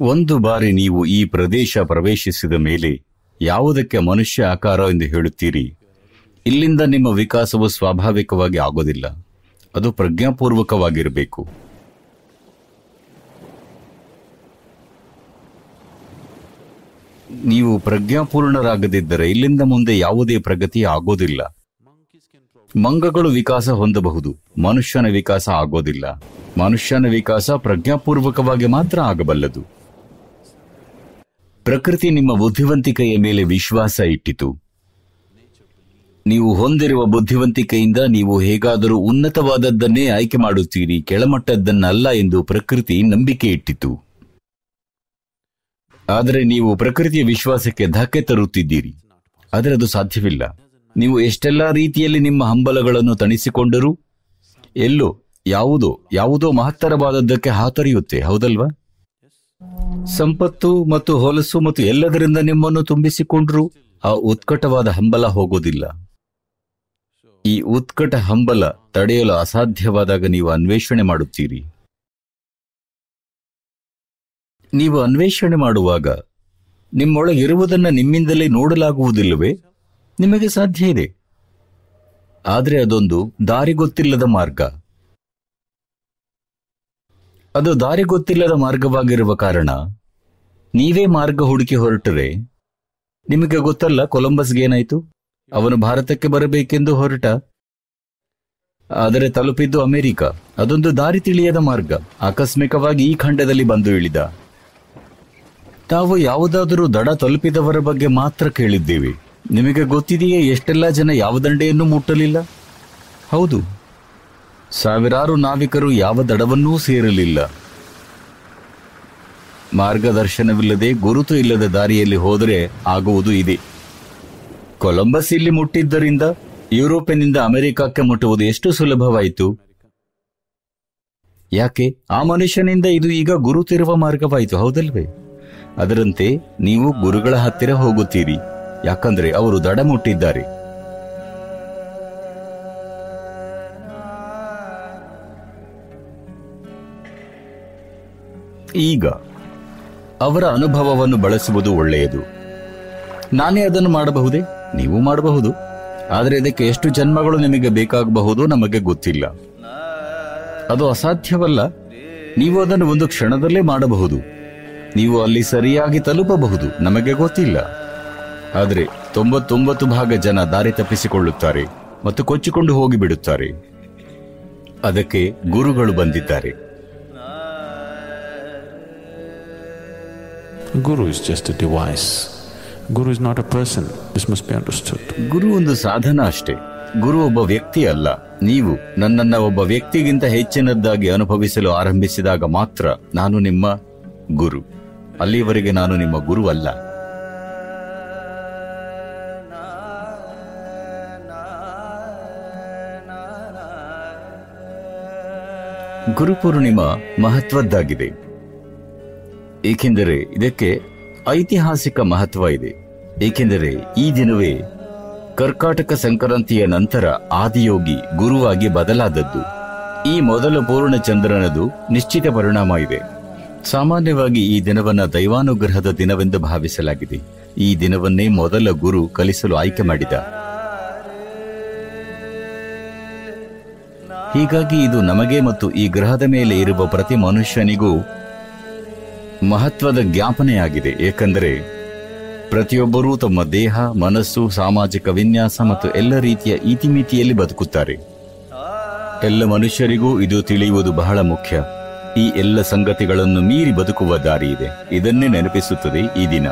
ಒಂದು ಬಾರಿ ನೀವು ಈ ಪ್ರದೇಶ ಪ್ರವೇಶಿಸಿದ ಮೇಲೆ ಯಾವುದಕ್ಕೆ ಮನುಷ್ಯ ಆಕಾರ ಎಂದು ಹೇಳುತ್ತೀರಿ? ಇಲ್ಲಿಂದ ನಿಮ್ಮ ವಿಕಾಸವು ಸ್ವಾಭಾವಿಕವಾಗಿ ಆಗೋದಿಲ್ಲ. ಅದು ಪ್ರಜ್ಞಾಪೂರ್ವಕವಾಗಿರಬೇಕು. ನೀವು ಪ್ರಜ್ಞಾಪೂರ್ಣರಾಗದಿದ್ದರೆ ಇಲ್ಲಿಂದ ಮುಂದೆ ಯಾವುದೇ ಪ್ರಗತಿ ಆಗೋದಿಲ್ಲ. ಮಂಗಗಳು ವಿಕಾಸ ಹೊಂದಬಹುದು. ಮನುಷ್ಯನ ವಿಕಾಸ ಆಗೋದಿಲ್ಲ. ಮನುಷ್ಯನ ವಿಕಾಸ ಪ್ರಜ್ಞಾಪೂರ್ವಕವಾಗಿ ಮಾತ್ರ ಆಗಬಲ್ಲದು. ಪ್ರಕೃತಿ ನಿಮ್ಮ ಬುದ್ಧಿವಂತಿಕೆಯ ಮೇಲೆ ವಿಶ್ವಾಸ ಇಟ್ಟಿತು. ನೀವು ಹೊಂದಿರುವ ಬುದ್ಧಿವಂತಿಕೆಯಿಂದ ನೀವು ಹೇಗಾದರೂ ಉನ್ನತವಾದದ್ದನ್ನೇ ಆಯ್ಕೆ ಮಾಡುತ್ತೀರಿ, ಕೆಳಮಟ್ಟದ್ದನ್ನಲ್ಲ ಎಂದು ಪ್ರಕೃತಿ ನಂಬಿಕೆ ಇಟ್ಟಿತು. ಆದರೆ ನೀವು ಪ್ರಕೃತಿಯ ವಿಶ್ವಾಸಕ್ಕೆ ಧಕ್ಕೆ ತರುತ್ತಿದ್ದೀರಿ. ಆದರೆ ಅದು ಸಾಧ್ಯವಿಲ್ಲ. ನೀವು ಎಷ್ಟೆಲ್ಲಾ ರೀತಿಯಲ್ಲಿ ನಿಮ್ಮ ಹಂಬಲಗಳನ್ನು ತಣಿಸಿಕೊಂಡರೂ? ಎಲ್ಲೋ, ಯಾವುದೋ ಯಾವುದೋ ಮಹತ್ತರವಾದದ್ದಕ್ಕೆ ಹಾತೊರೆಯುತ್ತೆ, ಹೌದಲ್ವಾ? ಸಂಪತ್ತು ಮತ್ತು ಹೊಲಸು ಮತ್ತು ಎಲ್ಲದರಿಂದ ನಿಮ್ಮನ್ನು ತುಂಬಿಸಿಕೊಂಡ್ರೂ, ಆ ಉತ್ಕಟವಾದ ಹಂಬಲ ಹೋಗೋದಿಲ್ಲ. ಈ ಉತ್ಕಟ ಹಂಬಲ ತಡೆಯಲು ಅಸಾಧ್ಯವಾದಾಗ ನೀವು ಅನ್ವೇಷಣೆ ಮಾಡುತ್ತೀರಿ. ನೀವು ಅನ್ವೇಷಣೆ ಮಾಡುವಾಗ ನಿಮ್ಮೊಳಗಿರುವುದನ್ನು ನಿಮ್ಮಿಂದಲೇ ನೋಡಲಾಗುವುದಿಲ್ಲವೇ? ನಿಮಗೆ ಸಾಧ್ಯ ಇದೆ. ಆದರೆ ಅದೊಂದು ದಾರಿ ಗೊತ್ತಿಲ್ಲದ ಮಾರ್ಗ. ಅದು ದಾರಿ ಗೊತ್ತಿಲ್ಲದ ಮಾರ್ಗವಾಗಿರುವ ಕಾರಣ ನೀವೇ ಮಾರ್ಗ ಹುಡುಕಿ ಹೊರಟರೆ ನಿಮಗೆ ಗೊತ್ತಲ್ಲ ಕೊಲಂಬಸ್ಗೆ ಏನಾಯಿತು? ಅವನು ಭಾರತಕ್ಕೆ ಬರಬೇಕೆಂದು ಹೊರಟ. ಆದರೆ ತಲುಪಿದ್ದು ಅಮೆರಿಕ. ಅದೊಂದು ದಾರಿ ತಿಳಿಯದ ಮಾರ್ಗ. ಆಕಸ್ಮಿಕವಾಗಿ ಈ ಖಂಡದಲ್ಲಿ ಬಂದು ಇಳಿದ. ತಾವು ಯಾವುದಾದರೂ ದಡ ತಲುಪಿದವರ ಬಗ್ಗೆ ಮಾತ್ರ ಕೇಳಿದ್ದೀವಿ. ನಿಮಗೆ ಗೊತ್ತಿದೆಯೇ ಎಷ್ಟೆಲ್ಲ ಜನ ಯಾವ ದಂಡೆಯನ್ನು ಮುಟ್ಟಲಿಲ್ಲ? ಹೌದು. ಸಾವಿರಾರು ನಾವಿಕರು ಯಾವ ದಡವನ್ನೂ ಸೇರಲಿಲ್ಲ. ಮಾರ್ಗದರ್ಶನವಿಲ್ಲದೆ ಗುರುತು ಇಲ್ಲದ ದಾರಿಯಲ್ಲಿ ಹೋದರೆ ಆಗುವುದು ಇದೆ. ಕೊಲಂಬಸ್ ಇಲ್ಲಿ ಮುಟ್ಟಿದ್ದರಿಂದ ಯುರೋಪಿನಿಂದ ಅಮೆರಿಕಕ್ಕೆ ಮುಟ್ಟುವುದು ಎಷ್ಟು ಸುಲಭವಾಯಿತು? ಯಾಕೆ? ಆ ಮನುಷ್ಯನಿಂದ ಇದು ಈಗ ಗುರುತಿರುವ ಮಾರ್ಗವಾಯಿತು, ಹೌದಲ್ವೇ? ಅದರಂತೆ ನೀವು ಗುರುಗಳ ಹತ್ತಿರ ಹೋಗುತ್ತೀರಿ. ಯಾಕಂದ್ರೆ ಅವರು ದಡ ಮುಟ್ಟಿದ್ದಾರೆ. ಈಗ ಅವರ ಅನುಭವವನ್ನು ಬಳಸುವುದು ಒಳ್ಳೆಯದು. ನಾನೇ ಅದನ್ನು ಮಾಡಬಹುದೇ? ನೀವು ಮಾಡಬಹುದು. ಆದರೆ ಇದಕ್ಕೆ ಎಷ್ಟು ಜನ್ಮಗಳು ನಿಮಗೆ ಬೇಕಾಗಬಹುದು ನಮಗೆ ಗೊತ್ತಿಲ್ಲ. ಅದು ಅಸಾಧ್ಯವಲ್ಲ. ನೀವು ಅದನ್ನು ಒಂದು ಕ್ಷಣದಲ್ಲೇ ಮಾಡಬಹುದು. ನೀವು ಅಲ್ಲಿ ಸರಿಯಾಗಿ ತಲುಪಬಹುದು. ನಮಗೆ ಗೊತ್ತಿಲ್ಲ. ಆದರೆ ತೊಂಬತ್ತೊಂಬತ್ತು ಭಾಗ ಜನ ದಾರಿ ತಪ್ಪಿಸಿಕೊಳ್ಳುತ್ತಾರೆ ಮತ್ತು ಕೊಚ್ಚಿಕೊಂಡು ಹೋಗಿಬಿಡುತ್ತಾರೆ. ಅದಕ್ಕೆ ಗುರುಗಳು ಬಂದಿದ್ದಾರೆ. Guru is just a device. Guru is not a person this must be understood guru ಒಂದು ಸಾಧನ ಅಷ್ಟೇ. ಗುರು ಒಬ್ಬ ವ್ಯಕ್ತಿ ಅಲ್ಲ. ನೀವು ನನ್ನನ್ನ ಒಬ್ಬ ವ್ಯಕ್ತಿಗಿಂತ ಹೆಚ್ಚಿನದ್ದಾಗಿ ಅನುಭವಿಸಲು ಆರಂಭಿಸಿದಾಗ ಮಾತ್ರ ನಾನು ನಿಮ್ಮ ಗುರು. ಅಲ್ಲಿಯವರೆಗೆ ನಾನು ನಿಮ್ಮ ಗುರು ಅಲ್ಲ. ಗುರುಪೂರ್ಣಿಮಾ ಮಹತ್ವದ್ದಾಗಿದೆ. ಏಕೆಂದರೆ ಇದಕ್ಕೆ ಐತಿಹಾಸಿಕ ಮಹತ್ವ ಇದೆ. ಏಕೆಂದರೆ ಈ ದಿನವೇ ಕರ್ಕಾಟಕ ಸಂಕ್ರಾಂತಿಯ ನಂತರ ಆದಿಯೋಗಿ ಗುರುವಾಗಿ ಬದಲಾದದ್ದು. ಈ ಮೊದಲ ಪೂರ್ಣ ಚಂದ್ರನದು ನಿಶ್ಚಿತ ಪರಿಣಾಮ ಇದೆ. ಸಾಮಾನ್ಯವಾಗಿ ಈ ದಿನವನ್ನ ದೈವಾನುಗ್ರಹದ ದಿನವೆಂದು ಭಾವಿಸಲಾಗಿದೆ. ಈ ದಿನವನ್ನೇ ಮೊದಲ ಗುರು ಕಲಿಸಲು ಆಯ್ಕೆ ಮಾಡಿದ. ಹೀಗಾಗಿ ಇದು ನಮಗೆ ಮತ್ತು ಈ ಗ್ರಹದ ಮೇಲೆ ಇರುವ ಪ್ರತಿ ಮನುಷ್ಯನಿಗೂ ಮಹತ್ವದ ಜ್ಞಾಪನೆಯಾಗಿದೆ. ಏಕೆಂದರೆ ಪ್ರತಿಯೊಬ್ಬರೂ ತಮ್ಮ ದೇಹ, ಮನಸ್ಸು, ಸಾಮಾಜಿಕ ವಿನ್ಯಾಸ ಮತ್ತು ಎಲ್ಲ ರೀತಿಯ ಇತಿಮಿತಿಯಲ್ಲಿ ಬದುಕುತ್ತಾರೆ. ಎಲ್ಲ ಮನುಷ್ಯರಿಗೂ ಇದು ತಿಳಿಯುವುದು ಬಹಳ ಮುಖ್ಯ. ಈ ಎಲ್ಲ ಸಂಗತಿಗಳನ್ನು ಮೀರಿ ಬದುಕುವ ದಾರಿ ಇದೆ. ಇದನ್ನೇ ನೆನಪಿಸುತ್ತದೆ ಈ ದಿನ.